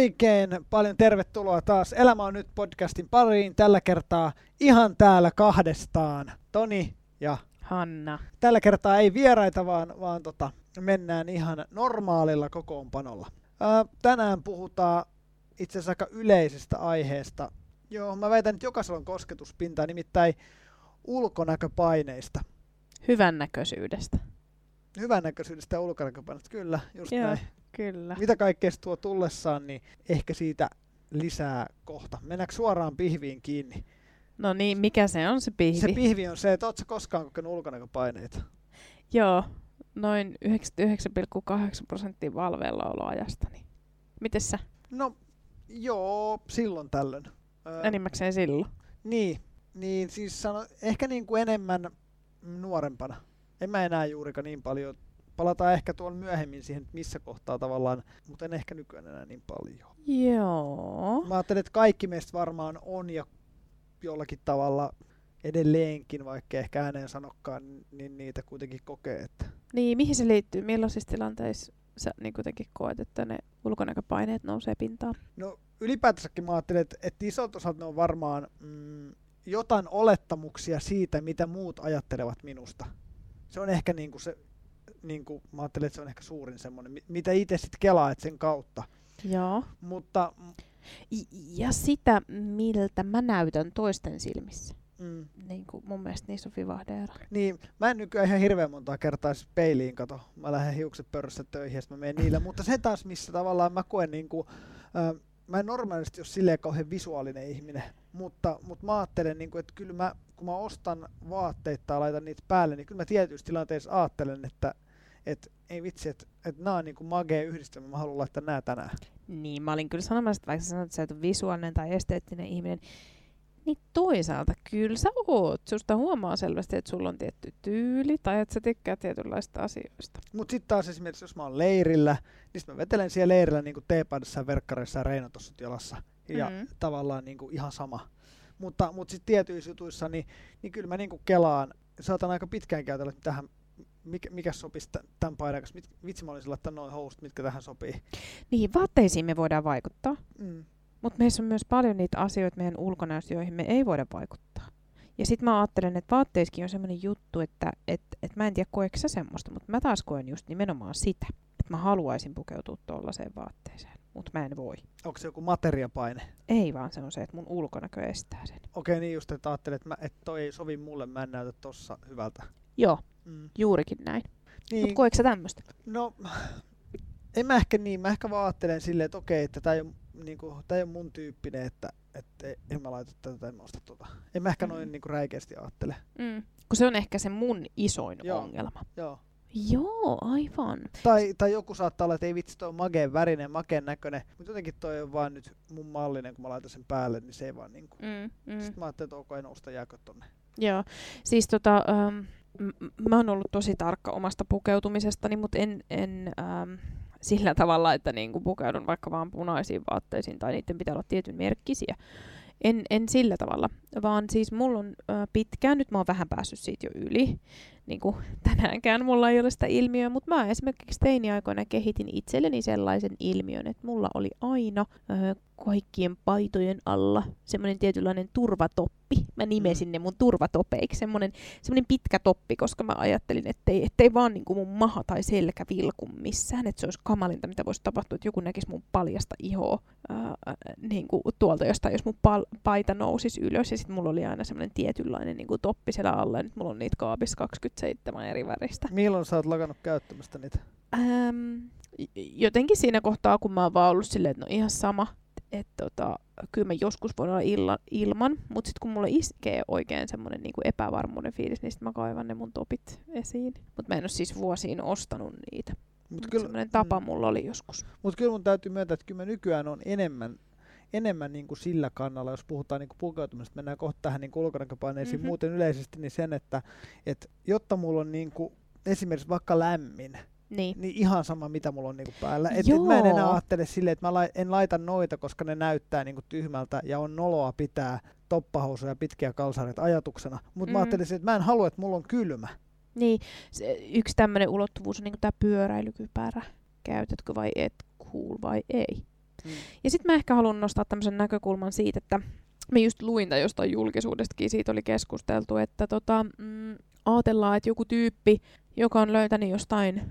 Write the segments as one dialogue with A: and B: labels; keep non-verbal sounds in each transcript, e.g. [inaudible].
A: Oikein paljon tervetuloa taas Elämä on nyt podcastin pariin. Tällä kertaa ihan täällä kahdestaan. Toni ja
B: Hanna.
A: Tällä kertaa ei vieraita, vaan, vaan tota, mennään ihan normaalilla kokoonpanolla. Ää, tänään puhutaan itse asiassa aika yleisestä aiheesta. Joo, mä väitän, että jokaisella on kosketuspintaa, nimittäin ulkonäköpaineista.
B: Hyvännäköisyydestä.
A: Hyvännäköisyydestä ja ulkonäköpaineista, kyllä, just
B: Joo.
A: näin.
B: Kyllä.
A: Mitä kaikkea tuo tullessaan, niin ehkä siitä lisää kohta. Mennäänkö suoraan pihviin kiinni?
B: No niin, mikä se on se pihvi?
A: Se pihvi on se, että ootko koskaan kokenut ulkonäköpaineita?
B: Joo, noin 99,8 prosenttia valveillaoloajastani. Miten sä?
A: No, joo, silloin tällöin. Öö,
B: Enimmäkseen silloin.
A: Niin, niin siis sano, ehkä niin kuin enemmän nuorempana. En mä enää juurikaan niin paljon. Palataan ehkä tuolla myöhemmin siihen, että missä kohtaa tavallaan, mutta en ehkä nykyään enää niin paljon.
B: Joo.
A: Mä ajattelen, että kaikki meistä varmaan on ja jollakin tavalla edelleenkin, vaikka ehkä ääneen sanokkaan, niin niitä kuitenkin kokee. Että
B: Niin, mihin se liittyy? Millaisissa tilanteissa sä niin kuitenkin koet, että ne ulkonäköpaineet nousee pintaan?
A: No ylipäätänsäkin mä ajattelen, että, että isot osat ne on varmaan mm, jotain olettamuksia siitä, mitä muut ajattelevat minusta. Se on ehkä niin kuin se, niin kuin, mä ajattelen, että se on ehkä suurin semmoinen, mi- mitä itse sitten kelaat sen kautta.
B: Joo.
A: Mutta
B: ja sitä, miltä mä näytän toisten silmissä.
A: mm,
B: Niin kuin mun mielestä niissä on vivahdeera.
A: niin, mä en nykyään ihan hirveän montaa kertaa edes peiliin kato. Mä lähden hiukset pörssissä töihin ja mä menen niillä. [laughs] Mutta se taas, missä tavallaan mä koen niin kuin, äh, mä en normaalisti ole silleen kauhean visuaalinen ihminen, mutta, mutta mä ajattelen, niin kuin, että kyllä mä, kun mä ostan vaatteita tai laitan niitä päälle, niin kyllä mä tietyissä tilanteissa ajattelen, että et, ei vitsi, että et nämä on niin kuin magea yhdistelmä, mä haluan laittaa nämä tänään.
B: Niin, mä olin kyllä sanomassa, että vaikka sä sanot, että sä et ole visuaalinen tai esteettinen ihminen, niin toisaalta kyllä sä oot. Susta huomaa selvästi, että sulla on tietty tyyli tai että sä tykkää tietynlaista asioista.
A: Mutta sitten taas esimerkiksi, jos mä oon leirillä, niin mä vetelen siellä leirillä niin kuin teepaidassa ja verkkareissa ja reinatossut jalassa. Ja
B: Mm.
A: tavallaan niin kuin ihan sama. Mutta, mutta sitten tietyissä jutuissa, niin, niin kyllä mä niin kuin kelaan, saatan aika pitkään käytellä, että tähän, mikä, mikä sopisi tä- tämän paidan kanssa. Vitsi mä olisin laittaa noin housut, mitkä tähän sopii.
B: Niin, vaatteisiin me voidaan vaikuttaa,
A: Mm.
B: mutta meissä on myös paljon niitä asioita meidän ulkonäössä, joihin me ei voida vaikuttaa. Ja sitten mä ajattelen, että vaatteissakin on semmoinen juttu, että et, et mä en tiedä koetko sä semmoista, mutta mä taas koen just nimenomaan sitä, että mä haluaisin pukeutua tuollaiseen vaatteeseen, mutta mä en voi.
A: Onko se joku materiapaine?
B: Ei vaan se on se, että mun ulkonäkö estää sen.
A: Okei, niin just, että ajattelet, että, mä, että toi ei sovi mulle, mä en näytä tossa hyvältä.
B: Joo,
A: Mm.
B: juurikin näin.
A: Niin,
B: Mutta koetko sä tämmöistä?
A: No, [sighs] en mä ehkä niin. Mä ehkä vaan ajattelen silleen, että okei, että tää ei ole, niinku, tää ei ole mun tyyppinen, että, että en mä laita tätä tai mä osta tota. En mä ehkä noin
B: Mm.
A: niinku räikeästi ajattele.
B: Mm. Kun se on ehkä se mun isoin
A: Joo.
B: ongelma.
A: Joo.
B: Joo, aivan.
A: Tai, tai joku saattaa olla, että ei vitsi, toi on värinen, makeen näköinen, mutta jotenkin toi on vaan nyt mun mallinen, kun mä laitan sen päälle, niin se ei vaan niinku.
B: Mm, mm.
A: Sitten mä ajattelin, että ok, en osta jääkö tonne.
B: Joo, siis tota, ähm, mä oon ollut tosi tarkka omasta pukeutumisestani, mutta en, en ähm, sillä tavalla, että niinku pukeudun vaikka vaan punaisiin vaatteisiin tai niiden pitää olla tietyn merkkisiä. En, en sillä tavalla, vaan siis mulla on äh, pitkään, nyt mä oon vähän päässyt siitä jo yli, niin kuin [laughs] tänäänkään mulla ei ole sitä ilmiöä, mutta mä esimerkiksi teiniaikoina kehitin itselleni sellaisen ilmiön, että mulla oli aina äh, kaikkien paitojen alla semmoinen tietynlainen turvatoppi. Mä nimesin
A: Mm.
B: ne mun turvatopeiksi, semmoinen, semmoinen pitkä toppi, koska mä ajattelin, ettei, ettei vaan niin kuin mun maha tai selkä vilku missään, että se olisi kamalinta, mitä voisi tapahtua, että joku näkisi mun paljasta ihoa ää, niin kuin tuolta jostain, jos mun pal- paita nousisi ylös, ja sitten mulla oli aina semmoinen tietynlainen niin kuin toppi siellä alla, ja nyt mulla on niitä kaapissa 27 eri väristä.
A: Milloin sä oot lakannut käyttämästä niitä?
B: Ähm, jotenkin siinä kohtaa, kun mä oon vaan ollut silleen, että no ihan sama, että tota, kyllä mä joskus voin olla illa, ilman, mutta sitten kun mulle iskee oikein semmoinen niinku epävarmuuden fiilis, niin sit mä kaivan ne mun topit esiin. Mutta mä en ole siis vuosiin ostanut niitä.
A: Mut
B: Mutta
A: kyllä-
B: semmoinen tapa
A: mm.
B: mulla oli joskus.
A: Mutta kyllä mun täytyy myöntää, että kyllä mä nykyään on enemmän, enemmän niin kuin sillä kannalla, jos puhutaan niin kuin pukeutumisesta, mennään kohta tähän niin ulkonäköpaineisiin
B: Mhm.
A: mm-hmm. muuten yleisesti, niin sen, että, että jotta mulla on niin kuin, esimerkiksi vaikka lämmin,
B: Niin.
A: niin ihan sama mitä mulla on niin kuin päällä. Et, et mä en enää ajattele silleen, että mä lai, en laita noita, koska ne näyttää niin kuin tyhmältä ja on noloa pitää toppahousuja ja pitkiä kalsareita ajatuksena. Mutta mm. mä
B: Mm.
A: ajattelin, että mä en halua, että mulla on kylmä.
B: Niin, se, yksi tämmöinen ulottuvuus on niinku tämä pyöräilykypärä. Käytätkö vai et, cool vai ei.
A: Mm.
B: Ja sitten mä ehkä haluan nostaa tämmöisen näkökulman siitä, että mä just luin tai jostain julkisuudestakin, siitä oli keskusteltu, että tota, mm, ajatellaan, että joku tyyppi, joka on löytänyt jostain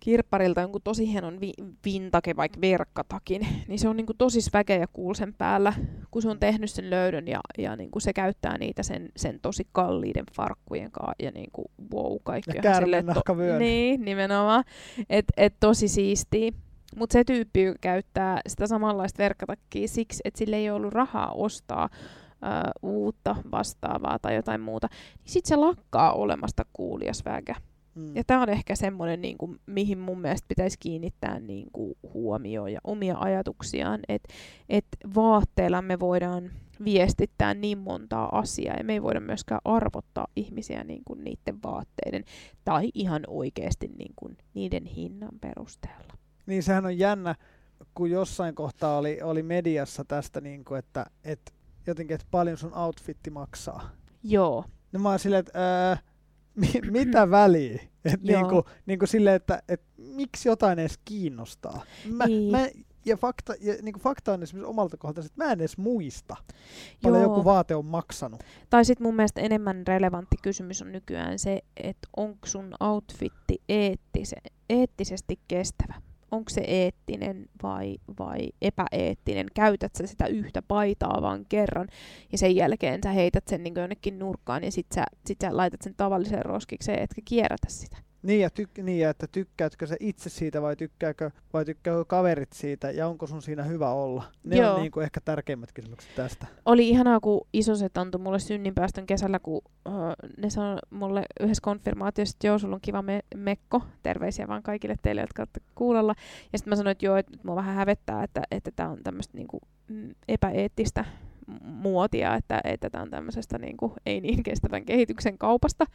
B: kirpparilta jonkun tosi hienon vi- vintake, vaikka verkkatakin, niin se on niinku tosi sväkeä ja cool sen päällä, kun se on tehnyt sen löydön ja, ja niinku se käyttää niitä sen, sen tosi kalliiden farkkujen kanssa ja niinku wow, kaikki
A: Ja
B: on silleen,
A: käärmennahkavyön.
B: Niin, nimenomaan. Että et tosi siistiä. Mutta se tyyppi, käyttää sitä samanlaista verkkatakkia siksi, että sillä ei ollut rahaa ostaa ö, uutta vastaavaa tai jotain muuta, niin sitten se lakkaa olemasta kuuliasväkä.
A: Mm.
B: Ja tämä on ehkä semmoinen, niin kuin, mihin mun mielestä pitäisi kiinnittää niin kuin, huomioon ja omia ajatuksiaan, että et vaatteilla me voidaan viestittää niin montaa asiaa ja me ei voida myöskään arvottaa ihmisiä niin kuin, niiden vaatteiden tai ihan oikeasti niin kuin, niiden hinnan perusteella.
A: Niin sehän on jännä, kun jossain kohtaa oli, oli mediassa tästä, niin kuin, että, että jotenkin, että paljon sun outfitti maksaa.
B: Joo,
A: No mä oon silleen, että ää, mi- mitä [clears throat] väliä? Et niin kuin, niin kuin silleen, että, että miksi jotain edes kiinnostaa? Mä,
B: Niin.
A: mä, ja fakta, ja niin kuin fakta on esimerkiksi omalta kohdalta, että mä en edes muista, paljon
B: Joo.
A: joku vaate on maksanut.
B: Tai sitten mun mielestä enemmän relevantti kysymys on nykyään se, että onko sun outfitti eettise, eettisesti kestävä. Onko se eettinen vai, vai epäeettinen? Käytät sä sitä yhtä paitaa vaan kerran ja sen jälkeen sä heität sen niin jonnekin nurkkaan ja sit sä, sit sä laitat sen tavalliseen roskikseen, etkä kierrätä sitä.
A: Niin ja, tyk, niin että tykkäätkö sä itse siitä vai tykkääkö, vai tykkääkö kaverit siitä ja onko sun siinä hyvä olla? Ne
B: Joo.
A: on niin kuin ehkä tärkeimmät kysymykset tästä.
B: Oli ihanaa, kun isoset antoi mulle synninpäästön kesällä, kun uh, ne sanoi mulle yhdessä konfirmaatiossa, että joo, sulla on kiva me- mekko. Terveisiä vaan kaikille teille, jotka olette kuulolla. Ja sitten mä sanoin, että joo, että mua vähän hävettää, että että tämä on tämmöistä niinku, mm, epäeettistä muotia, että että tämä on tämmöisestä niinku, ei niin kestävän kehityksen kaupasta.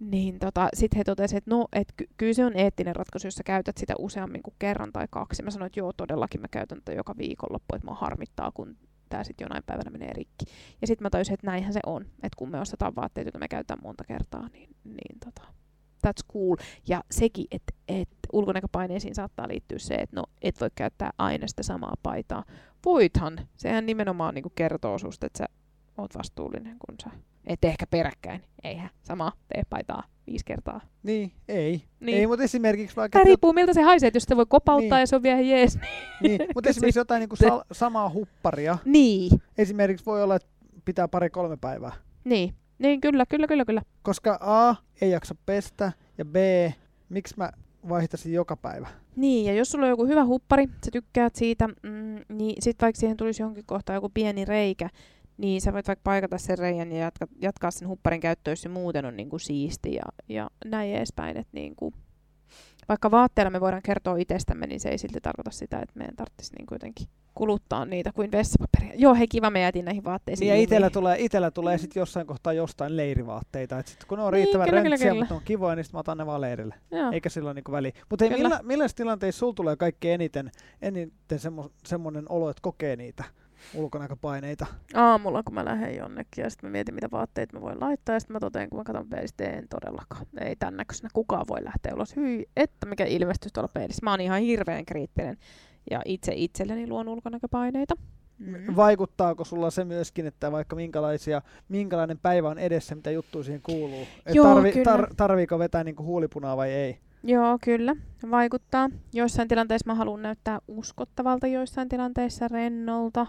B: Niin tota, sitten he totesivat, että no, et ky- kyllä se on eettinen ratkaisu, jos sä käytät sitä useammin kuin kerran tai kaksi. Mä sanoin, että joo, todellakin mä käytän tätä joka viikonloppu, että mua harmittaa, kun tämä sitten jonain päivänä menee rikki. Ja sitten mä tajusin, että näinhän se on, että kun me ostetaan vaatteita, joita me käytetään monta kertaa, niin, niin tota, that's cool. Ja sekin, että et ulkonäköpaineisiin saattaa liittyä se, että no et voi käyttää aina sitä samaa paitaa. Voithan, sehän nimenomaan niinku kertoo susta, että sä oot vastuullinen, kun sä et ehkä peräkkäin. Eihän sama tee paitaa viisi kertaa.
A: Niin, ei.
B: Niin.
A: Ei, mutta esimerkiksi vaikka...
B: Tämä riippuu miltä se haisee, että jos sitä voi kopauttaa
A: Niin.
B: ja se on vielä jees. Niin.
A: Niin, mutta [laughs] esimerkiksi jotain niin kuin sal- samaa hupparia.
B: niin.
A: Esimerkiksi voi olla, että pitää pari-kolme päivää.
B: Niin. Niin, kyllä, kyllä, kyllä, kyllä.
A: Koska A, ei jaksa pestä, ja B, miksi mä vaihtaisin joka päivä?
B: Niin, ja jos sulla on joku hyvä huppari, sä tykkäät siitä, mm, niin sit vaikka siihen tulisi jonkin kohtaan joku pieni reikä, niin sä voit vaikka paikata sen reijän ja jatka, jatkaa sen hupparin käyttöä, jos se muuten on niinku siisti ja, ja näin edespäin. Et niinku, vaikka vaatteilla me voidaan kertoa itsestämme, niin se ei silti tarkoita sitä, että meidän tarvitsisi niinku jotenkin kuluttaa niitä kuin vessapaperia. Joo, hei kiva, me jätin näihin vaatteisiin.
A: Niin itellä tulee, itellä tulee sitten jossain kohtaa jostain leirivaatteita. Et sit kun ne on
B: Niin,
A: riittävän
B: kyllä, kyllä,
A: röntsiä,
B: kyllä.
A: mutta ne on kivoja, niin sit mä otan ne vaan leirille.
B: Joo.
A: Eikä silloin niinku väliä. Mutta millä, millaisissa tilanteissa sulla tulee kaikkein eniten, eniten semmo, semmoinen olo, että kokee niitä ulkonäköpaineita?
B: aamulla, kun mä lähden jonnekin ja sitten mä mietin, mitä vaatteita mä voin laittaa ja sitten mä totean, kun mä katson peilistä, en todellakaan. Ei tän näköisenä kukaan voi lähteä ulos. Hyi, että mikä ilmestys tuolla peilissä. Mä oon ihan hirveän kriittinen ja itse itselleni luon ulkonäköpaineita. Mm.
A: Vaikuttaako sulla se myöskin, että vaikka minkälaisia, minkälainen päivä on edessä, mitä juttuja siihen kuuluu? Et
B: Joo,
A: tarvi,
B: kyllä.
A: tar, tarviiko vetää niinku huulipunaa vai ei?
B: Joo, kyllä. Vaikuttaa. Joissain tilanteissa mä haluan näyttää uskottavalta, joissain tilanteissa rennolta.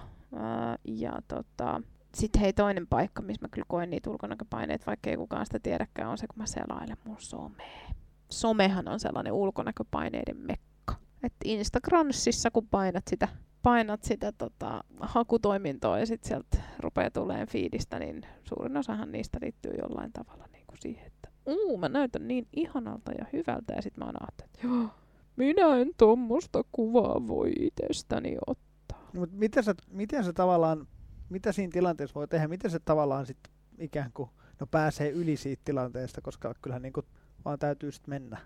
B: Ja tota, sitten hei toinen paikka, missä mä kyllä koen niitä ulkonäköpaineita, vaikka ei kukaan sitä tiedäkään, on se, kun mä selailen mun somea. Somehan on sellainen ulkonäköpaineiden mekka. Et Instagramsissa, kun painat sitä, painat sitä tota, hakutoimintoa ja sitten sieltä rupeaa tulemaan fiidistä, niin suurin osahan niistä liittyy jollain tavalla niin kuin siihen, että uu, mä näytän niin ihanalta ja hyvältä. Ja sitten mä oon että joo, minä en tuommoista kuvaa voi itsestäni ottaa.
A: Mut miten, sä, miten sä tavallaan, mitä siinä tilanteessa voi tehdä? Miten se tavallaan sitten ikään kuin no pääsee yli siitä tilanteesta, koska kyllähän niinku vaan täytyy sitten mennä.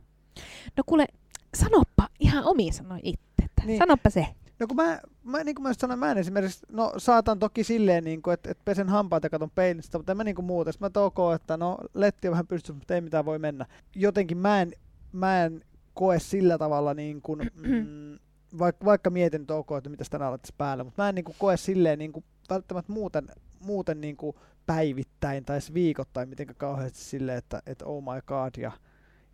B: No kuule, sanoppa ihan omiin sanoin itse.
A: Niin.
B: niin. Sanoppa se.
A: No kun mä, mä niin kuin mä sanoin, mä en esimerkiksi, no saatan toki silleen, niin kuin, että, että pesen hampaat ja katon peilistä, mutta en mä niin kuin muuta. Sitten mä toko, että no letti on vähän pystyssä, mutta ei mitään voi mennä. Jotenkin mä en, mä en koe sillä tavalla niin kuin, mm, vaikka, vaikka mietin, että ok, että mitä tänään alettaisiin päällä, mutta mä en niin kuin koe silleen niin kuin välttämättä muuten, muuten niin kuin päivittäin tai viikoittain mitenkään kauheasti silleen, että, että oh my god ja,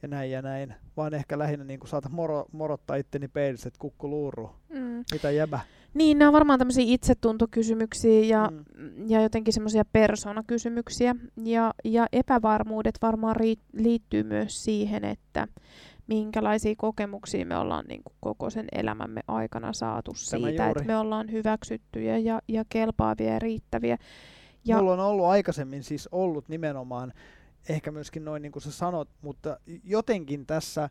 A: ja näin ja näin, vaan ehkä lähinnä niin kuin saata moro, morottaa itteni peilissä, että kukku luuru, mm. mitä jäbä.
B: Niin, nämä on varmaan tämmöisiä itsetuntokysymyksiä ja, mm. ja jotenkin semmoisia persoonakysymyksiä. Ja, ja epävarmuudet varmaan ri- liittyy myös siihen, että minkälaisia kokemuksia me ollaan niin kuin koko sen elämämme aikana saatu Tämä siitä, juuri. että me ollaan hyväksyttyjä ja, ja kelpaavia ja riittäviä.
A: Ja... Mulla on ollut aikaisemmin siis ollut nimenomaan, ehkä myöskin noin niin kuin sä sanot, mutta jotenkin tässä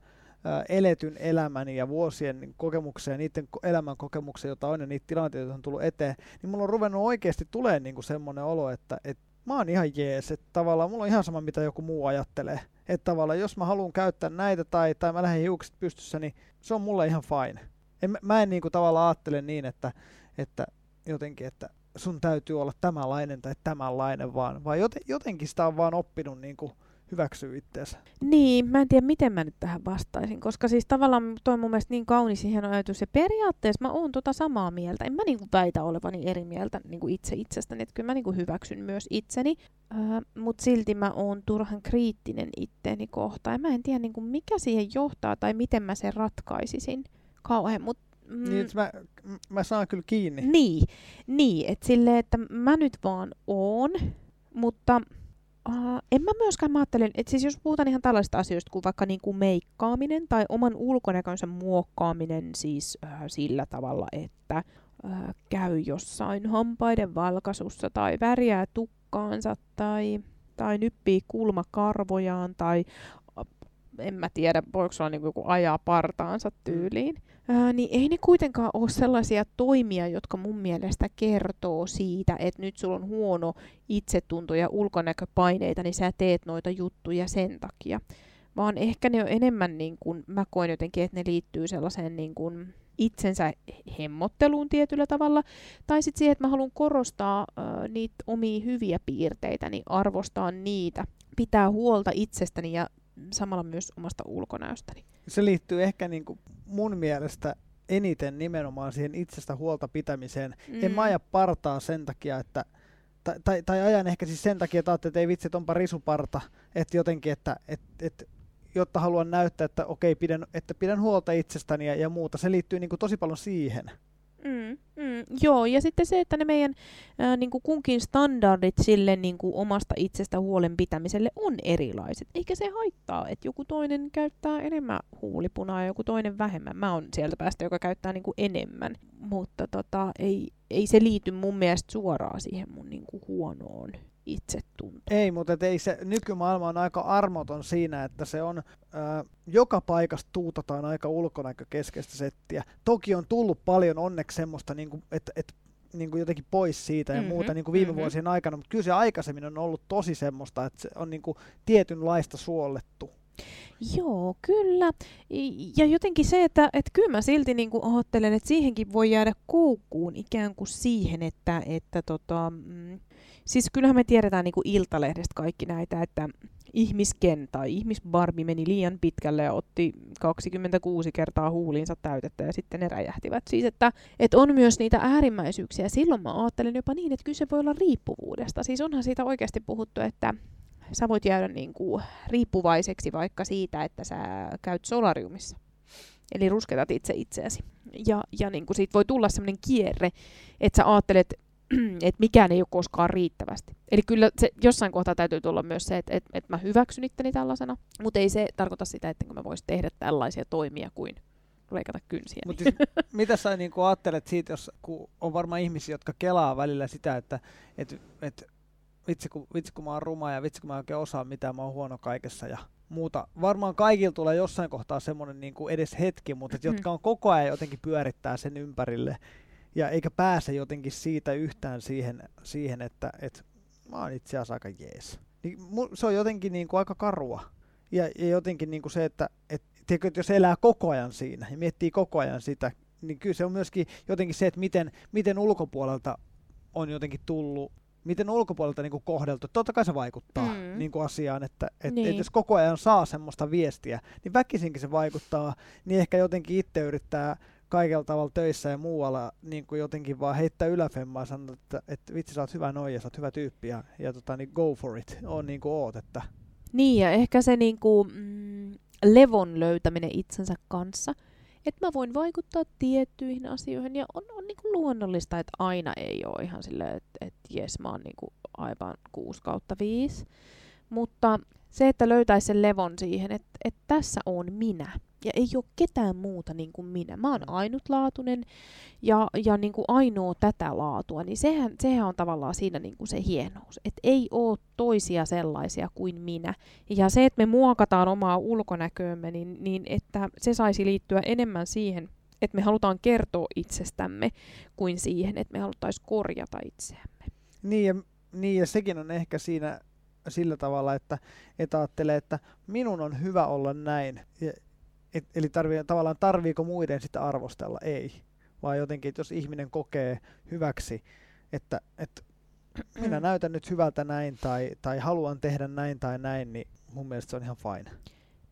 A: eletyn elämän ja vuosien kokemuksia ja niiden elämän kokemuksia, joita on ja niitä tilanteita, joita on tullut eteen, niin mulla on ruvennut oikeasti tulee niin kuin semmoinen olo, että, että mä oon ihan jees, että tavallaan mulla on ihan sama, mitä joku muu ajattelee. Että tavallaan jos mä haluan käyttää näitä tai, tai mä lähden hiukset pystyssä, niin se on mulle ihan fine. En, mä en niin kuin tavallaan ajattele niin, että, että jotenkin, että sun täytyy olla tämänlainen tai tämänlainen vaan, vaan joten, jotenkin sitä on vaan oppinut niin kuin hyväksyä itseensä.
B: Niin, mä en tiedä miten mä nyt tähän vastaisin, koska siis tavallaan toi on mun mielestä niin kaunis hieno ajatus ja periaatteessa mä oon tota samaa mieltä. En mä niinku väitä olevani eri mieltä niinku itse itsestäni, että kyllä mä niinku hyväksyn myös itseni, äh, mutta silti mä oon turhan kriittinen itteeni kohtaan. mä en tiedä niinku mikä siihen johtaa tai miten mä sen ratkaisisin kauhean, mutta
A: Mm. Niin, mä, mä saan kyllä kiinni.
B: Niin, niin että silleen, että mä nyt vaan oon, mutta Uh, en mä myöskään mä ajattelen, että siis jos puhutaan ihan tällaisista asioista kuin vaikka niin kuin meikkaaminen tai oman ulkonäkönsä muokkaaminen siis uh, sillä tavalla, että uh, käy jossain hampaiden valkasussa tai värjää tukkaansa tai, tai nyppii kulmakarvojaan tai en mä tiedä, voiko olla niin joku ajaa partaansa tyyliin, ää, niin ei ne kuitenkaan ole sellaisia toimia, jotka mun mielestä kertoo siitä, että nyt sulla on huono itsetunto ja ulkonäköpaineita, niin sä teet noita juttuja sen takia. Vaan ehkä ne on enemmän, niin kuin, mä koen jotenkin, että ne liittyy sellaiseen niin kuin, itsensä hemmotteluun tietyllä tavalla, tai sitten siihen, että mä haluan korostaa äh, niitä omia hyviä piirteitä, niin arvostaa niitä, pitää huolta itsestäni ja samalla myös omasta ulkonäöstäni.
A: Se liittyy ehkä niin kuin mun mielestä eniten nimenomaan siihen itsestä huolta pitämiseen. Mm. En mä aja partaa sen takia, että tai, tai, tai ajan ehkä siis sen takia, että että ei vitsi, että onpa risuparta, että jotenkin, että et, et, jotta haluan näyttää, että okei, pidän, että pidän huolta itsestäni ja, ja muuta. Se liittyy niin kuin tosi paljon siihen.
B: Mm, mm, joo, ja sitten se, että ne meidän ää, niin kuin kunkin standardit sille niin kuin omasta itsestä huolen pitämiselle on erilaiset. Eikä se haittaa, että joku toinen käyttää enemmän huulipunaa ja joku toinen vähemmän. Mä oon sieltä päästä, joka käyttää niin kuin enemmän. Mutta tota, ei, ei se liity mun mielestä suoraan siihen mun niin kuin huonoon itsetunto.
A: Ei, mutta ei se, nykymaailma on aika armoton siinä, että se on, ää, joka paikasta tuutataan aika ulkonäkökeskeistä settiä. Toki on tullut paljon onneksi semmoista, niin kuin, että, että niin kuin jotenkin pois siitä ja mm-hmm, muuta niin kuin viime mm-hmm. vuosien aikana, mutta kyllä se aikaisemmin on ollut tosi semmoista, että se on niin kuin tietynlaista suollettu.
B: Joo, kyllä. Ja jotenkin se, että, että kyllä mä silti niin kuin ajattelen, että siihenkin voi jäädä koukkuun ikään kuin siihen, että, että tota, mm, Siis kyllähän me tiedetään niin kuin Iltalehdestä kaikki näitä, että ihmisken tai ihmisbarbi meni liian pitkälle ja otti 26 kertaa huuliinsa täytettä ja sitten ne räjähtivät. Siis että, että on myös niitä äärimmäisyyksiä. Silloin mä ajattelen jopa niin, että kyse voi olla riippuvuudesta. Siis onhan siitä oikeasti puhuttu, että sä voit jäädä niin kuin riippuvaiseksi vaikka siitä, että sä käyt solariumissa. Eli rusketat itse itseäsi. Ja, ja niin kuin siitä voi tulla sellainen kierre, että sä ajattelet, [clears throat] että mikään ei ole koskaan riittävästi. Eli kyllä se jossain kohtaa täytyy tulla myös se, että, että, että mä hyväksyn itteni tällaisena, mutta ei se tarkoita sitä, että mä voisin tehdä tällaisia toimia kuin leikata kynsiä.
A: Mutta siis, [laughs] mitä sä niin ajattelet siitä, jos kun on varmaan ihmisiä, jotka kelaa välillä sitä, että et, et, vitsi, kun, vitsi kun mä oon ruma ja vitsi kun mä oikein osaan mitään, mä oon huono kaikessa ja muuta. Varmaan kaikilla tulee jossain kohtaa semmoinen niin edes hetki, mutta et, jotka on koko ajan jotenkin pyörittää sen ympärille ja eikä pääse jotenkin siitä yhtään siihen, siihen että, että mä oon itse asiassa aika jees. Niin se on jotenkin niin kuin aika karua. Ja, ja jotenkin niin kuin se, että, että, tiedätkö, että jos elää koko ajan siinä ja miettii koko ajan sitä, niin kyllä se on myöskin jotenkin se, että miten, miten ulkopuolelta on jotenkin tullut miten ulkopuolelta niin kuin kohdeltu. Totta kai se vaikuttaa mm. niin kuin asiaan, että et, niin. et jos koko ajan saa semmoista viestiä, niin väkisinkin se vaikuttaa, niin ehkä jotenkin itse yrittää kaikella tavalla töissä ja muualla niin kuin jotenkin vaan heittää yläfemmaa ja sanoa, että, että vitsi sä oot hyvä noin ja sä oot hyvä tyyppi ja, ja tota, niin go for it, on niin kuin oot. Että.
B: Niin ja ehkä se niin kuin, mm, levon löytäminen itsensä kanssa, että mä voin vaikuttaa tiettyihin asioihin ja on, on niin kuin luonnollista, että aina ei ole ihan silleen, että, että jes mä oon niin kuin aivan 6 kautta 5, mutta se, että löytäisi sen levon siihen, että, että tässä on minä ja ei ole ketään muuta niin kuin minä. Mä oon ainutlaatuinen ja, ja niin kuin ainoa tätä laatua, niin sehän, sehän on tavallaan siinä niin kuin se hienous, että ei ole toisia sellaisia kuin minä. Ja se, että me muokataan omaa ulkonäköömme, niin, niin että se saisi liittyä enemmän siihen, että me halutaan kertoa itsestämme, kuin siihen, että me haluttaisiin korjata itseämme.
A: Niin ja, niin ja sekin on ehkä siinä sillä tavalla, että, että ajattelee, että minun on hyvä olla näin. Ja, et, eli tarvii, tavallaan tarviiko muiden sitä arvostella? Ei. Vaan jotenkin, että jos ihminen kokee hyväksi, että, että minä näytän nyt hyvältä näin tai, tai haluan tehdä näin tai näin, niin mun mielestä se on ihan fine.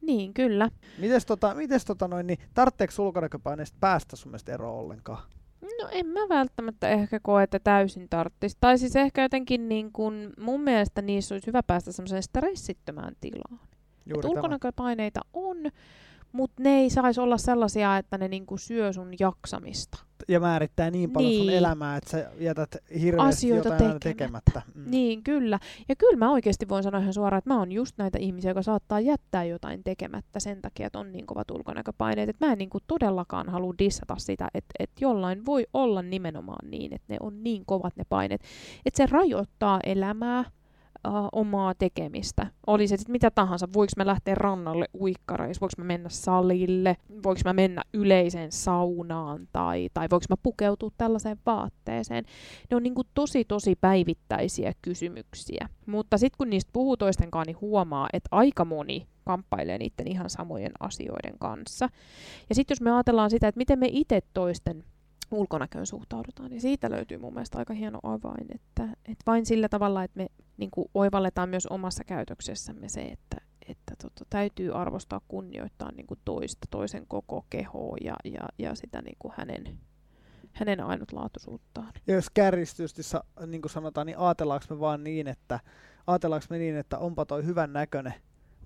B: Niin, kyllä.
A: Mites tota, mites tota noin, niin tarvitseeko ulkonäköpaineesta päästä sun mielestä eroon ollenkaan?
B: No en mä välttämättä ehkä koe, että täysin tarttisi. Tai siis ehkä jotenkin niin kun, mun mielestä niissä olisi hyvä päästä semmoiseen stressittömään tilaan. ulkonäköpaineita on, mutta ne ei saisi olla sellaisia, että ne niinku syö sun jaksamista.
A: Ja määrittää niin paljon niin. sun elämää, että sä jätät hirveästi Asioita jotain tekemättä. tekemättä.
B: Mm. Niin, kyllä. Ja kyllä mä oikeasti voin sanoa ihan suoraan, että mä oon just näitä ihmisiä, jotka saattaa jättää jotain tekemättä sen takia, että on niin kovat ulkonäköpaineet. Että mä en niinku todellakaan halua dissata sitä, että, että jollain voi olla nimenomaan niin, että ne on niin kovat ne paineet. Että se rajoittaa elämää, uh, omaa tekemistä. Oli se sitten mitä tahansa, voiko mä lähteä rannalle uikkareissa, voiko mä mennä salille, voiko mä mennä yleiseen saunaan tai, tai voiko mä pukeutua tällaiseen vaatteeseen. Ne on niinku tosi tosi päivittäisiä kysymyksiä. Mutta sitten kun niistä puhuu toistenkaan, niin huomaa, että aika moni kamppailee niiden ihan samojen asioiden kanssa. Ja sitten jos me ajatellaan sitä, että miten me itse toisten ulkonäköön suhtaudutaan, niin siitä löytyy mun mielestä aika hieno avain, että, että vain sillä tavalla, että me niin kuin oivalletaan myös omassa käytöksessämme se, että, että tota, täytyy arvostaa, kunnioittaa niin kuin toista, toisen koko kehoa ja, ja, ja sitä niin kuin hänen, hänen ainutlaatuisuuttaan.
A: Ja jos kärjistysti niin kuin sanotaan, niin ajatellaanko me vaan niin, että ajatellaanko me niin, että onpa toi hyvän näköinen,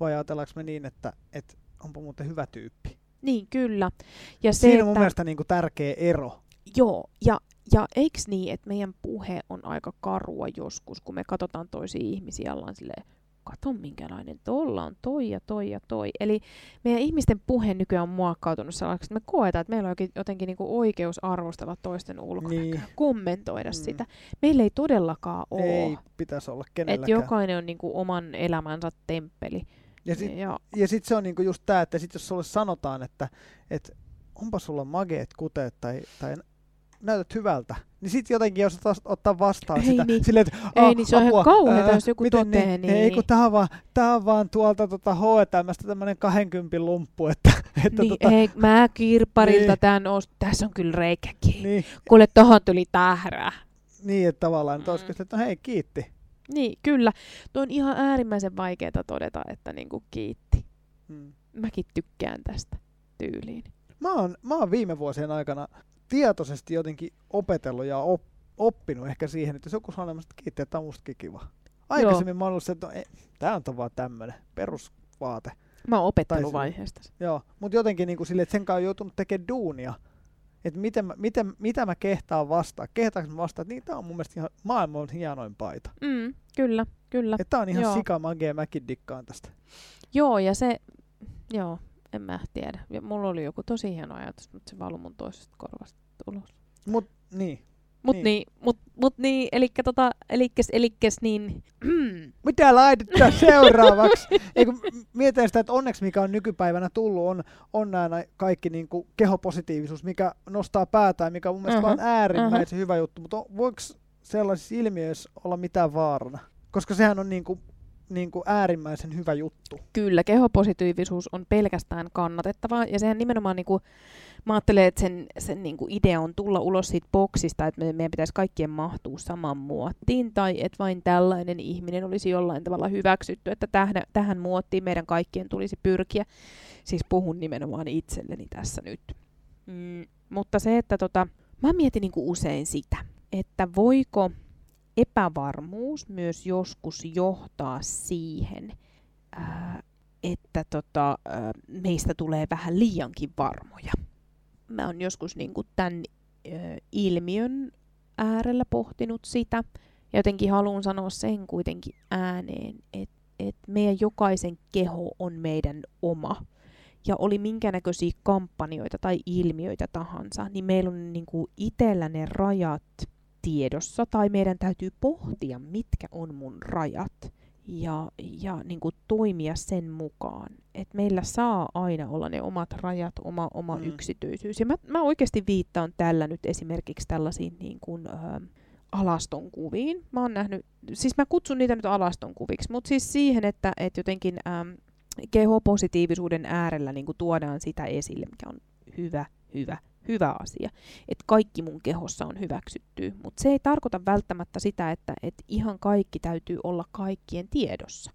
A: vai ajatellaanko me niin, että, että onpa muuten hyvä tyyppi?
B: Niin, kyllä. Ja
A: se, Siinä on mun että... mielestä niin kuin tärkeä ero.
B: Joo, ja, ja eiks niin, että meidän puhe on aika karua joskus, kun me katsotaan toisia ihmisiä, ollaan silleen, kato minkälainen tolla on toi ja toi ja toi. Eli meidän ihmisten puhe nykyään on muokkautunut sellaiseksi, että me koetaan, että meillä on jotenkin niinku oikeus arvostella toisten ulkonäköä, niin. kommentoida mm. sitä. Meillä ei todellakaan ole.
A: Ei pitäisi olla kenelläkään.
B: Että jokainen on niinku oman elämänsä temppeli.
A: Ja sitten ja... ja sit se on niinku just tämä, että sit jos sulle sanotaan, että et, onpa sulla mageet kuteet tai, tai näytät hyvältä. Niin sitten jotenkin jos ottaa vastaan
B: ei
A: sitä
B: niin.
A: silleen, että
B: ei, niin se on ihan kauheeta, jos joku miten totee niin.
A: niin. Ei, kun tää on vaan, tää on vaan tuolta tota H&Mstä tämmönen 20 lumppu, että, [laughs] että
B: niin,
A: tota,
B: ei, mä kirpparilta niin. tän ost, tässä on kyllä reikäkin. Niin. Kuule, tohon tuli tährää.
A: Niin, että tavallaan, että mm. että no hei, kiitti.
B: Niin, kyllä. Tuo on ihan äärimmäisen vaikeaa todeta, että niinku kiitti. Mm. Mäkin tykkään tästä tyyliin.
A: Mä oon, mä oon viime vuosien aikana tietoisesti jotenkin opetellut ja op, oppinut ehkä siihen, että jos joku sanoo, että kiitti, että tämä on mustakin kiva. Aikaisemmin Joo. mä ollut se, että no, tämä on vaan tämmöinen perusvaate.
B: Mä oon opetteluvaiheesta.
A: Joo, mutta jotenkin niin kuin sille, että sen kanssa on joutunut tekemään duunia. Että miten, miten, mitä mä kehtaan vastaa. Kehtaanko mä vastaa, että niin, tämä on mun mielestä ihan maailman hienoin paita.
B: Mm, kyllä, kyllä.
A: Että tämä on ihan sika magia, mäkin dikkaan tästä.
B: Joo, ja se, joo, en mä tiedä. Ja mulla oli joku tosi hieno ajatus, mutta se valui mun toisesta korvasta ulos.
A: Mut niin.
B: Mut niin, niin mut, mut niin, elikkä tota, elikkäs, elikkäs niin. [clears throat]
A: Mitä laitetaan seuraavaksi? [laughs] Eikö mietin sitä, että onneksi mikä on nykypäivänä tullut, on, on nämä kaikki niin kuin kehopositiivisuus, mikä nostaa päätään, mikä on mun mielestä uh-huh, on äärimmäisen uh-huh. hyvä juttu, mutta voiko sellaisissa ilmiöissä olla mitään vaarana? Koska sehän on niin kuin niin kuin äärimmäisen hyvä juttu.
B: Kyllä, kehopositiivisuus on pelkästään kannatettavaa, ja sehän nimenomaan, niin kuin, mä ajattelen, että sen, sen niin kuin idea on tulla ulos siitä boksista, että meidän pitäisi kaikkien mahtua saman muottiin, tai että vain tällainen ihminen olisi jollain tavalla hyväksytty, että tähän, tähän muottiin meidän kaikkien tulisi pyrkiä. Siis puhun nimenomaan itselleni tässä nyt. Mm, Mutta se, että tota, mä mietin niin usein sitä, että voiko epävarmuus myös joskus johtaa siihen, että tota, meistä tulee vähän liiankin varmoja. Mä oon joskus niin kuin tämän ilmiön äärellä pohtinut sitä, ja jotenkin haluan sanoa sen kuitenkin ääneen, että et meidän jokaisen keho on meidän oma. Ja oli minkä näköisiä kampanjoita tai ilmiöitä tahansa, niin meillä on niin kuin itsellä ne rajat tiedossa, tai meidän täytyy pohtia, mitkä on mun rajat, ja, ja niin kuin toimia sen mukaan. Että meillä saa aina olla ne omat rajat, oma, oma mm. yksityisyys. Ja mä, mä oikeasti viittaan tällä nyt esimerkiksi tällaisiin niin kuin, ö, alaston kuviin. Mä oon nähnyt, siis mä kutsun niitä nyt alaston kuviksi, mutta siis siihen, että, että jotenkin äm, kehopositiivisuuden äärellä niin kuin tuodaan sitä esille, mikä on hyvä, hyvä, hyvä asia. Että kaikki mun kehossa on hyväksytty, mutta se ei tarkoita välttämättä sitä, että, että ihan kaikki täytyy olla kaikkien tiedossa.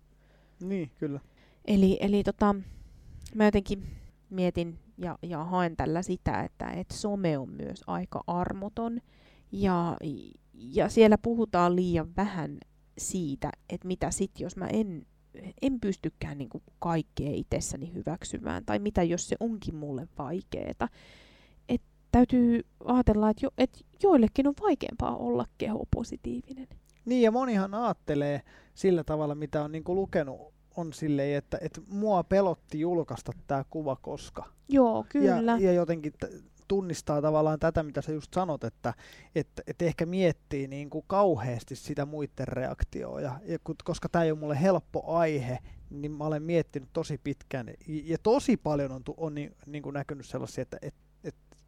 A: Niin, kyllä.
B: Eli, eli tota, mä jotenkin mietin ja, ja haen tällä sitä, että, että some on myös aika armoton ja, ja siellä puhutaan liian vähän siitä, että mitä sitten, jos mä en, en pystykään niin kaikkea itsessäni hyväksymään, tai mitä jos se onkin mulle vaikeeta. Täytyy ajatella, että jo, et joillekin on vaikeampaa olla kehopositiivinen.
A: Niin, ja monihan ajattelee sillä tavalla, mitä on niin lukenut, on silleen, että, että mua pelotti julkaista tämä kuva koska.
B: Joo, kyllä.
A: Ja, ja jotenkin t- tunnistaa tavallaan tätä, mitä sä just sanot, että et, et ehkä miettii niin kuin kauheasti sitä muiden reaktioa. Ja, ja koska tämä ei ole mulle helppo aihe, niin mä olen miettinyt tosi pitkään. Ja tosi paljon on, on niin, niin kuin näkynyt sellaisia, että et, et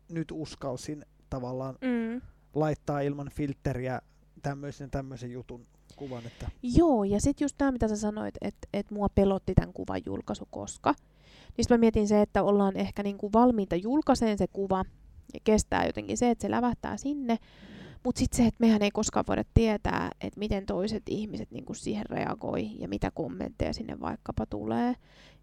A: nyt uskalsin tavallaan mm. laittaa ilman filteriä tämmöisen tämmöisen jutun kuvan. Että...
B: Joo, ja sitten just tämä, mitä sä sanoit, että et mua pelotti tämän kuvan julkaisu, koska niin mä mietin se, että ollaan ehkä niin kuin valmiita julkaiseen se kuva ja kestää jotenkin se, että se lävähtää sinne. Mutta sitten se, että mehän ei koskaan voida tietää, että miten toiset ihmiset niin kuin siihen reagoi ja mitä kommentteja sinne vaikkapa tulee.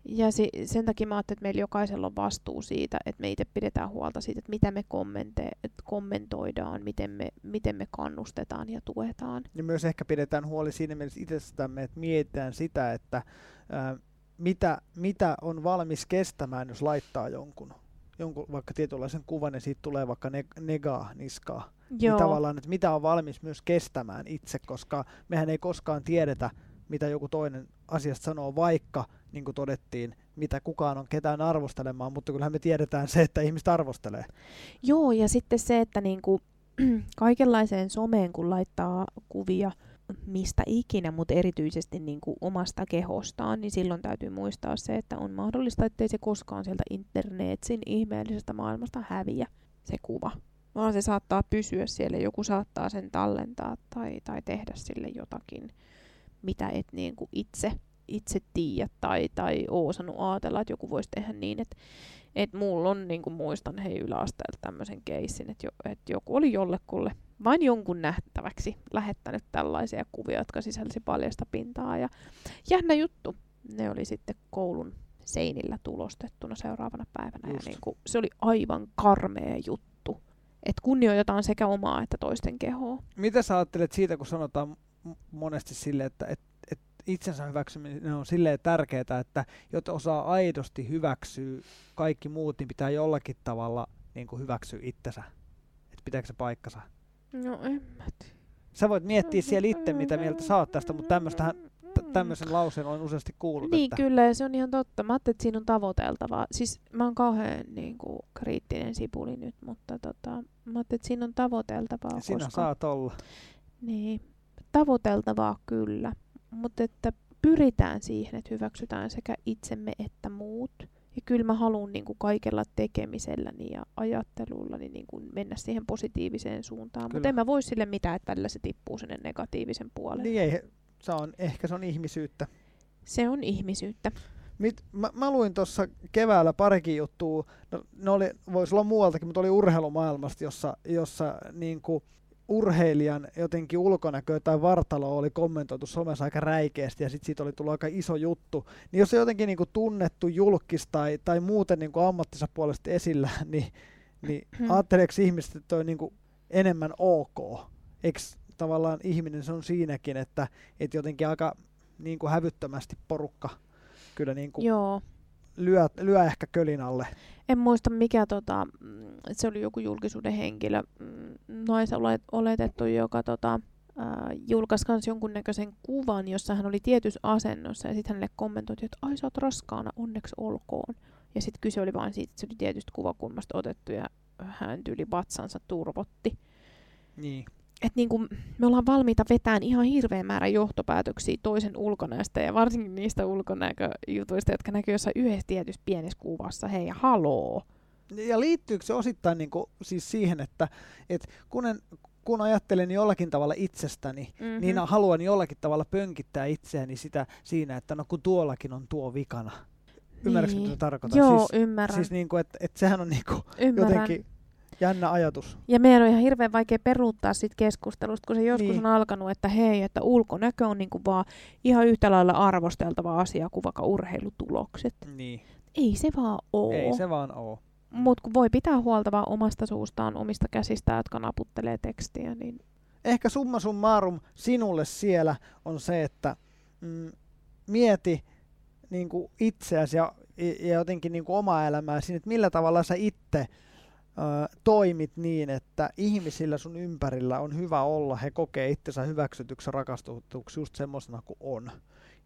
B: Ja si- sen takia mä ajattelin, että meillä jokaisella on vastuu siitä, että me itse pidetään huolta siitä, että mitä me kommente- kommentoidaan, miten me, miten me kannustetaan ja tuetaan.
A: Ja myös ehkä pidetään huoli siinä mielessä itsestämme, että mietitään sitä, että ää, mitä, mitä on valmis kestämään, jos laittaa jonkun, jonkun vaikka tietynlaisen kuvan ja siitä tulee vaikka ne- negaa niskaa. Niin Joo. Niin tavallaan, että mitä on valmis myös kestämään itse, koska mehän ei koskaan tiedetä, mitä joku toinen asiasta sanoo, vaikka, niin kuin todettiin, mitä kukaan on ketään arvostelemaan, mutta kyllähän me tiedetään se, että ihmiset arvostelee.
B: Joo, ja sitten se, että niin kuin, [clears throat] kaikenlaiseen someen, kun laittaa kuvia, mistä ikinä, mutta erityisesti niin kuin omasta kehostaan, niin silloin täytyy muistaa se, että on mahdollista, ettei se koskaan sieltä internetsin ihmeellisestä maailmasta häviä se kuva. Vaan se saattaa pysyä siellä, joku saattaa sen tallentaa tai, tai tehdä sille jotakin, mitä et niin kuin itse, itse tiedä tai, tai oo osannut ajatella, että joku voisi tehdä niin, että et mulla on, niin kuin muistan hei yläasteelta tämmöisen keissin, että jo, et joku oli jollekulle vain jonkun nähtäväksi lähettänyt tällaisia kuvia, jotka sisälsi paljasta pintaa. Ja jännä juttu, ne oli sitten koulun seinillä tulostettuna seuraavana päivänä. Just. Ja niin kuin, se oli aivan karmea juttu, että kunnioitetaan sekä omaa että toisten kehoa.
A: Mitä sä ajattelet siitä, kun sanotaan monesti sille, että et, et itsensä hyväksyminen on silleen tärkeää, että jotta osaa aidosti hyväksyä kaikki muut, niin pitää jollakin tavalla niin kuin hyväksyä itsensä. Että pitääkö se paikkansa?
B: No en mä tiedä.
A: Sä voit miettiä siellä itse, mitä mieltä sä oot tästä, mutta tämmöistähän tämmöisen lauseen olen useasti kuullut.
B: Niin,
A: että...
B: kyllä, ja se on ihan totta. Mä ajattelin, että siinä on tavoiteltavaa. Siis mä oon kauhean niin kuin, kriittinen sipuli nyt, mutta tota, mä ajattelin, että siinä on tavoiteltavaa.
A: Sinä koska... saat olla.
B: Niin, tavoiteltavaa kyllä, mutta että pyritään siihen, että hyväksytään sekä itsemme että muut. Ja kyllä mä haluan niin kuin kaikella tekemiselläni ja ajattelullani niin kuin mennä siihen positiiviseen suuntaan. Mutta en mä voi sille mitään, että välillä se tippuu sinne negatiivisen puolelle.
A: Niin ei, se on, ehkä se on ihmisyyttä.
B: Se on ihmisyyttä.
A: Mit, mä, mä luin tuossa keväällä parikin juttua, no, ne oli, voisi olla muualtakin, mutta oli urheilumaailmasta, jossa, jossa niin kuin, urheilijan jotenkin ulkonäkö tai vartalo oli kommentoitu somessa aika räikeästi ja sitten siitä oli tullut aika iso juttu, niin jos se jotenkin niin kuin tunnettu julkis tai, tai muuten niin kuin ammattinsa puolesta esillä, [laughs] niin, niin ajatteleeko ihmiset, että toi niinku enemmän ok? Eikö tavallaan ihminen se on siinäkin, että, että jotenkin aika niin kuin hävyttömästi porukka kyllä niin kuin
B: Joo.
A: Lyö, lyö ehkä kölin alle.
B: En muista mikä, tota, se oli joku julkisuuden henkilö, naisoletettu, joka tota, äh, julkaisi myös jonkunnäköisen kuvan, jossa hän oli tietyssä asennossa ja sitten hänelle kommentoitiin, että ai sä oot raskaana, onneksi olkoon. Ja sitten kyse oli vain siitä, että se oli tietystä kuvakulmasta otettu ja hän tyyli vatsansa turvotti.
A: Niin.
B: Et niinku, me ollaan valmiita vetämään ihan hirveän määrä johtopäätöksiä toisen ulkonäöstä ja varsinkin niistä ulkonäköjutuista, jotka näkyy jossain yhdessä tietyssä pienessä kuvassa. Hei, haloo!
A: Ja liittyykö se osittain niinku, siis siihen, että et kun, en, kun ajattelen jollakin tavalla itsestäni, mm-hmm. niin haluan jollakin tavalla pönkittää itseäni sitä siinä, että no kun tuollakin on tuo vikana. Ymmärrätkö, niin. mitä tarkoitan?
B: Joo,
A: siis,
B: ymmärrän.
A: Siis niinku, että et sehän on niinku jotenkin jännä ajatus.
B: Ja meidän on ihan hirveän vaikea peruuttaa siitä keskustelusta, kun se joskus niin. on alkanut, että hei, että ulkonäkö on niinku vaan ihan yhtä lailla arvosteltava asia kuin vaikka urheilutulokset.
A: Niin.
B: Ei se vaan oo.
A: Ei se vaan oo.
B: Mutta kun voi pitää huolta vaan omasta suustaan, omista käsistään, jotka naputtelee tekstiä, niin...
A: Ehkä summa summarum sinulle siellä on se, että mm, mieti niin kuin itseäsi ja, ja jotenkin niin kuin omaa elämääsi, että millä tavalla sä itse toimit niin, että ihmisillä sun ympärillä on hyvä olla, he kokee itsensä hyväksytyksi ja rakastutuksi just semmoisena kuin on.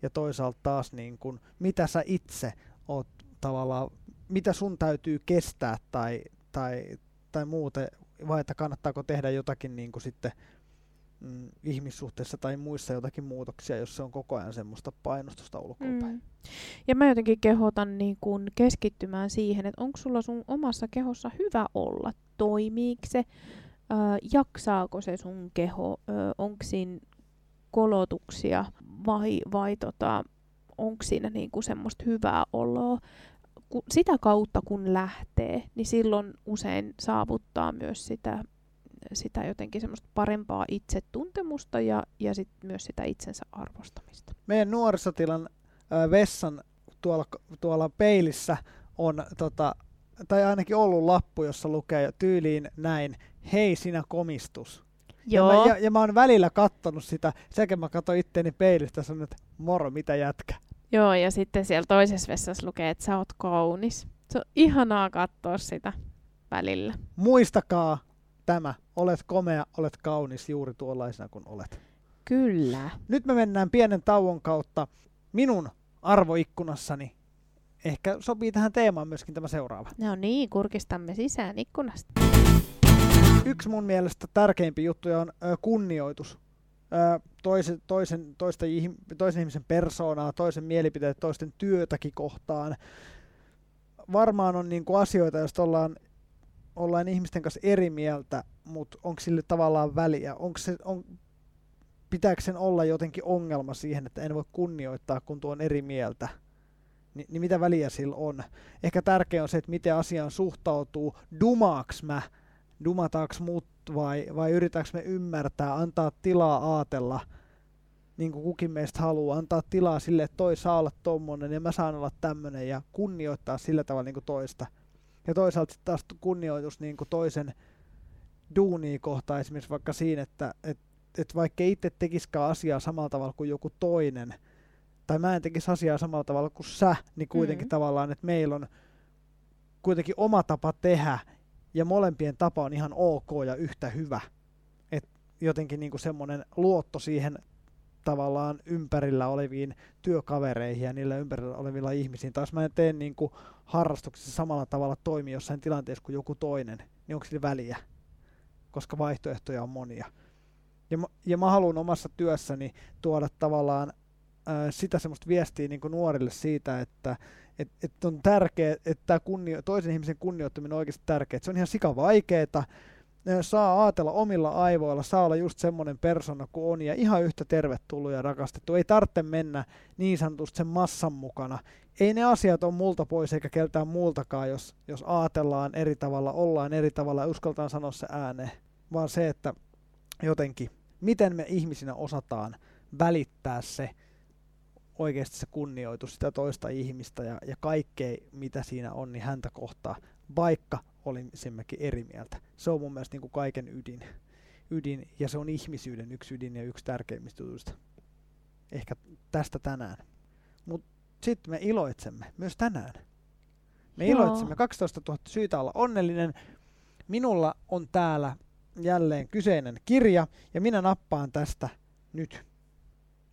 A: Ja toisaalta taas, niin kuin, mitä sä itse oot tavallaan mitä sun täytyy kestää tai, tai, tai muuten, vai että kannattaako tehdä jotakin niin sitten mm, ihmissuhteessa tai muissa jotakin muutoksia, jos se on koko ajan semmoista painostusta ulkoapäin. Mm.
B: Ja mä jotenkin kehotan niin kun keskittymään siihen, että onko sulla sun omassa kehossa hyvä olla, toimiiko se, äh, jaksaako se sun keho, onko siinä kolotuksia? Vai, vai tota, onko siinä niinku semmoista hyvää oloa? Sitä kautta kun lähtee, niin silloin usein saavuttaa myös sitä, sitä jotenkin semmoista parempaa itsetuntemusta ja, ja sit myös sitä itsensä arvostamista.
A: Meidän nuorisotilan äh, vessan tuolla, tuolla peilissä on tota, tai ainakin ollut lappu, jossa lukee tyyliin näin, hei sinä komistus.
B: Joo.
A: Ja mä, ja, ja mä oon välillä kattonut sitä, sekä mä katsoin itteeni peilistä ja että moro, mitä jätkä.
B: Joo, ja sitten siellä toisessa vessassa lukee, että sä oot kaunis. Se on ihanaa katsoa sitä välillä.
A: Muistakaa tämä. Olet komea, olet kaunis juuri tuollaisena kuin olet.
B: Kyllä.
A: Nyt me mennään pienen tauon kautta minun arvoikkunassani. Ehkä sopii tähän teemaan myöskin tämä seuraava.
B: No niin, kurkistamme sisään ikkunasta.
A: Yksi mun mielestä tärkeimpi juttu on ö, kunnioitus toisen, toisen, toista, toisen ihmisen persoonaa, toisen mielipiteet, toisten työtäkin kohtaan. Varmaan on niin kuin asioita, joista ollaan, ollaan ihmisten kanssa eri mieltä, mutta onko sille tavallaan väliä? Onko se, on, pitääkö sen olla jotenkin ongelma siihen, että en voi kunnioittaa, kun tuo on eri mieltä? Ni, niin mitä väliä sillä on? Ehkä tärkeä on se, että miten asiaan suhtautuu. Dumaaks mä? Dumataaks muut vai, vai yritätkö me ymmärtää, antaa tilaa aatella, niin kuin kukin meistä haluaa, antaa tilaa sille, että toi saa olla tommonen ja mä saan olla tämmönen ja kunnioittaa sillä tavalla niin kuin toista. Ja toisaalta sitten taas kunnioitus niin kuin toisen duunia kohtaan esimerkiksi vaikka siinä, että et, et vaikka itse tekisikään asiaa samalla tavalla kuin joku toinen, tai mä en tekisi asiaa samalla tavalla kuin sä, niin kuitenkin mm. tavallaan, että meillä on kuitenkin oma tapa tehdä, ja molempien tapa on ihan ok ja yhtä hyvä. Et jotenkin niinku semmoinen luotto siihen tavallaan ympärillä oleviin työkavereihin ja niillä ympärillä olevilla ihmisiin. Taas mä en tee niinku harrastuksessa samalla tavalla toimi jossain tilanteessa kuin joku toinen, niin onko sillä väliä? Koska vaihtoehtoja on monia. Ja, ja mä haluan omassa työssäni tuoda tavallaan ää, sitä semmoista viestiä niin nuorille siitä, että et, et on tärkeää, että kunnio, toisen ihmisen kunnioittaminen on oikeasti tärkeää. Se on ihan sika vaikeeta. Saa ajatella omilla aivoilla, saa olla just semmoinen persona kuin on ja ihan yhtä tervetullut ja rakastettu. Ei tarvitse mennä niin sanotusti sen massan mukana. Ei ne asiat ole multa pois eikä keltään muultakaan, jos, jos ajatellaan eri tavalla, ollaan eri tavalla ja uskaltaan sanoa se ääneen. Vaan se, että jotenkin, miten me ihmisinä osataan välittää se, oikeasti se kunnioitus sitä toista ihmistä ja, ja kaikkea, mitä siinä on, niin häntä kohtaa vaikka olisimmekin eri mieltä. Se on mun mielestä niin kuin kaiken ydin. ydin. Ja se on ihmisyyden yksi ydin ja yksi tärkeimmistä jutuista. Ehkä tästä tänään. Mutta sitten me iloitsemme myös tänään. Me
B: Joo.
A: iloitsemme 12 000 syytä olla onnellinen. Minulla on täällä jälleen kyseinen kirja ja minä nappaan tästä nyt.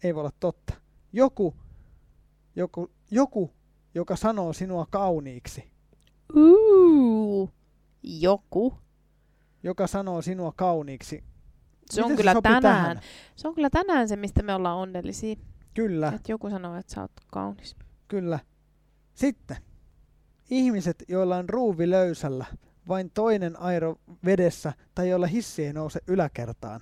A: Ei voi olla totta. Joku, joku, joku joka sanoo sinua kauniiksi.
B: Uu, joku.
A: Joka sanoo sinua kauniiksi.
B: Se on kyllä
A: sopii
B: tänään.
A: tähän?
B: Se on kyllä tänään se, mistä me ollaan onnellisia.
A: Kyllä,
B: Että joku sanoo, että sä oot kaunis.
A: kyllä. Sitten. Ihmiset, joilla on ruuvi löysällä, vain toinen airo vedessä tai jolla hissi ei nouse yläkertaan.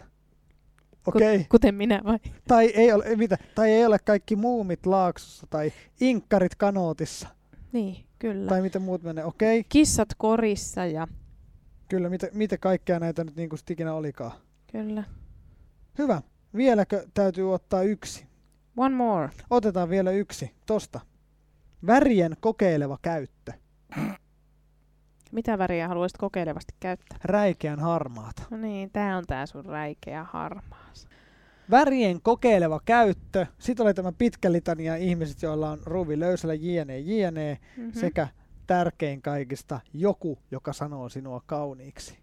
A: Okei. Okay.
B: Kuten minä vai?
A: Tai ei ole, mitä, tai ei ole kaikki muumit laaksossa tai inkkarit kanootissa.
B: Niin, kyllä.
A: Tai mitä muut menee. Okei, okay.
B: Kissat korissa ja
A: kyllä, mitä, mitä kaikkea näitä nyt niin kuin ikinä olikaan.
B: kyllä.
A: Hyvä. Vieläkö täytyy ottaa yksi?
B: One more.
A: Otetaan vielä yksi. Tosta. Värien kokeileva käyttö.
B: Mitä väriä haluaisit kokeilevasti käyttää?
A: Räikeän harmaata.
B: No niin, tää on tää sun räikeä harmaas.
A: Värien kokeileva käyttö. Sitten oli tämä pitkä litania ihmiset, joilla on ruuvi löysällä jne, jne.
B: Mm-hmm.
A: Sekä tärkein kaikista joku, joka sanoo sinua kauniiksi.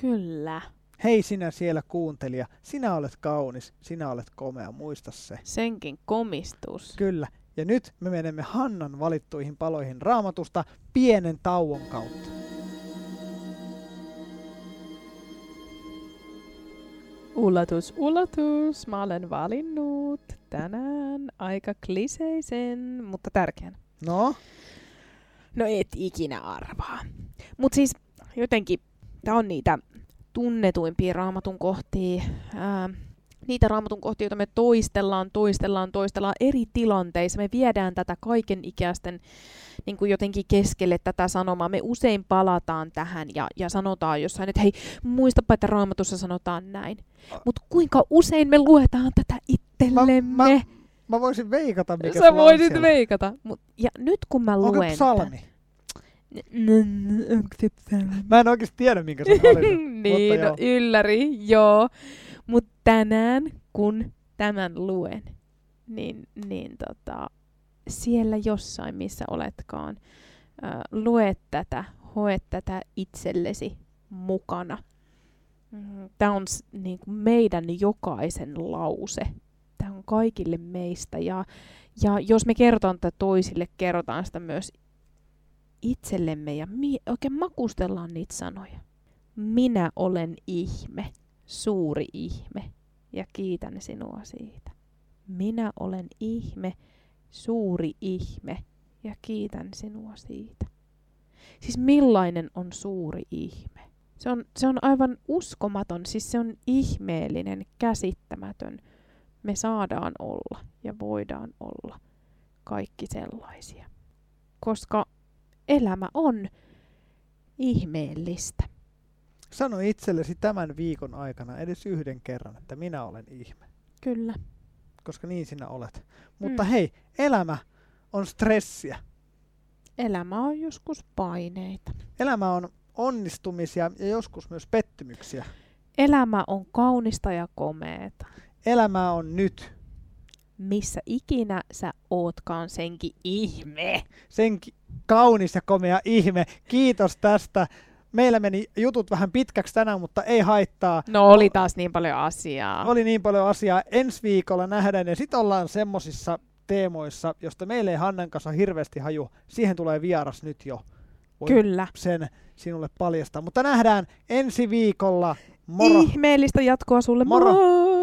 B: Kyllä.
A: Hei sinä siellä kuuntelija, sinä olet kaunis, sinä olet komea, muista se.
B: Senkin komistus.
A: Kyllä. Ja nyt me menemme Hannan valittuihin paloihin raamatusta pienen tauon kautta.
B: Ulatus, ulatus. Mä olen valinnut tänään aika kliseisen, mutta tärkeän.
A: No,
B: No et ikinä arvaa. Mut siis jotenkin tää on niitä tunnetuimpia raamatun kohtia. Ää, niitä raamatun kohtia, joita me toistellaan, toistellaan, toistellaan eri tilanteissa. Me viedään tätä kaiken ikäisten niin kuin jotenkin keskelle tätä sanomaa. Me usein palataan tähän ja, ja sanotaan jossain, että hei, muistapa, että raamatussa sanotaan näin. Mutta kuinka usein me luetaan tätä itsellemme?
A: Mä- mä mä voisin veikata, mikä
B: Sä
A: on
B: voisit
A: siellä.
B: veikata. Mut, ja nyt kun mä luen... onko se?
A: Mä en oikeasti tiedä, minkä oot [laughs] valinnut.
B: niin,
A: mutta
B: no,
A: joo.
B: ylläri, joo. Mutta tänään, kun tämän luen, niin, niin tota, siellä jossain, missä oletkaan, äh, lue tätä, hoe tätä itsellesi mukana. Tämä on niin kuin meidän jokaisen lause. Tämä on kaikille meistä. Ja, ja jos me kerrotaan tätä toisille, kerrotaan sitä myös itsellemme ja mi- oikein makustellaan niitä sanoja. Minä olen ihme, suuri ihme, ja kiitän sinua siitä. Minä olen ihme, suuri ihme, ja kiitän sinua siitä. Siis millainen on suuri ihme? Se on, se on aivan uskomaton, siis se on ihmeellinen, käsittämätön. Me saadaan olla ja voidaan olla kaikki sellaisia. Koska elämä on ihmeellistä.
A: Sano itsellesi tämän viikon aikana edes yhden kerran, että minä olen ihme.
B: Kyllä.
A: Koska niin sinä olet. Mutta
B: Mm.
A: hei, elämä on stressiä.
B: Elämä on joskus paineita.
A: Elämä on onnistumisia ja joskus myös pettymyksiä.
B: Elämä on kaunista ja komeeta.
A: Elämä on nyt.
B: Missä ikinä sä ootkaan senkin ihme.
A: Senkin kaunis ja komea ihme. Kiitos tästä. Meillä meni jutut vähän pitkäksi tänään, mutta ei haittaa.
B: No oli taas niin paljon asiaa.
A: Oli niin paljon asiaa. Ensi viikolla nähdään ja sitten ollaan semmosissa teemoissa, josta meillä ei Hannan kanssa hirveästi haju. Siihen tulee vieras nyt jo. Voin
B: Kyllä.
A: sen sinulle paljastaa. Mutta nähdään ensi viikolla. Moro!
B: Ihmeellistä jatkoa sulle.
A: Moro.
B: Moi!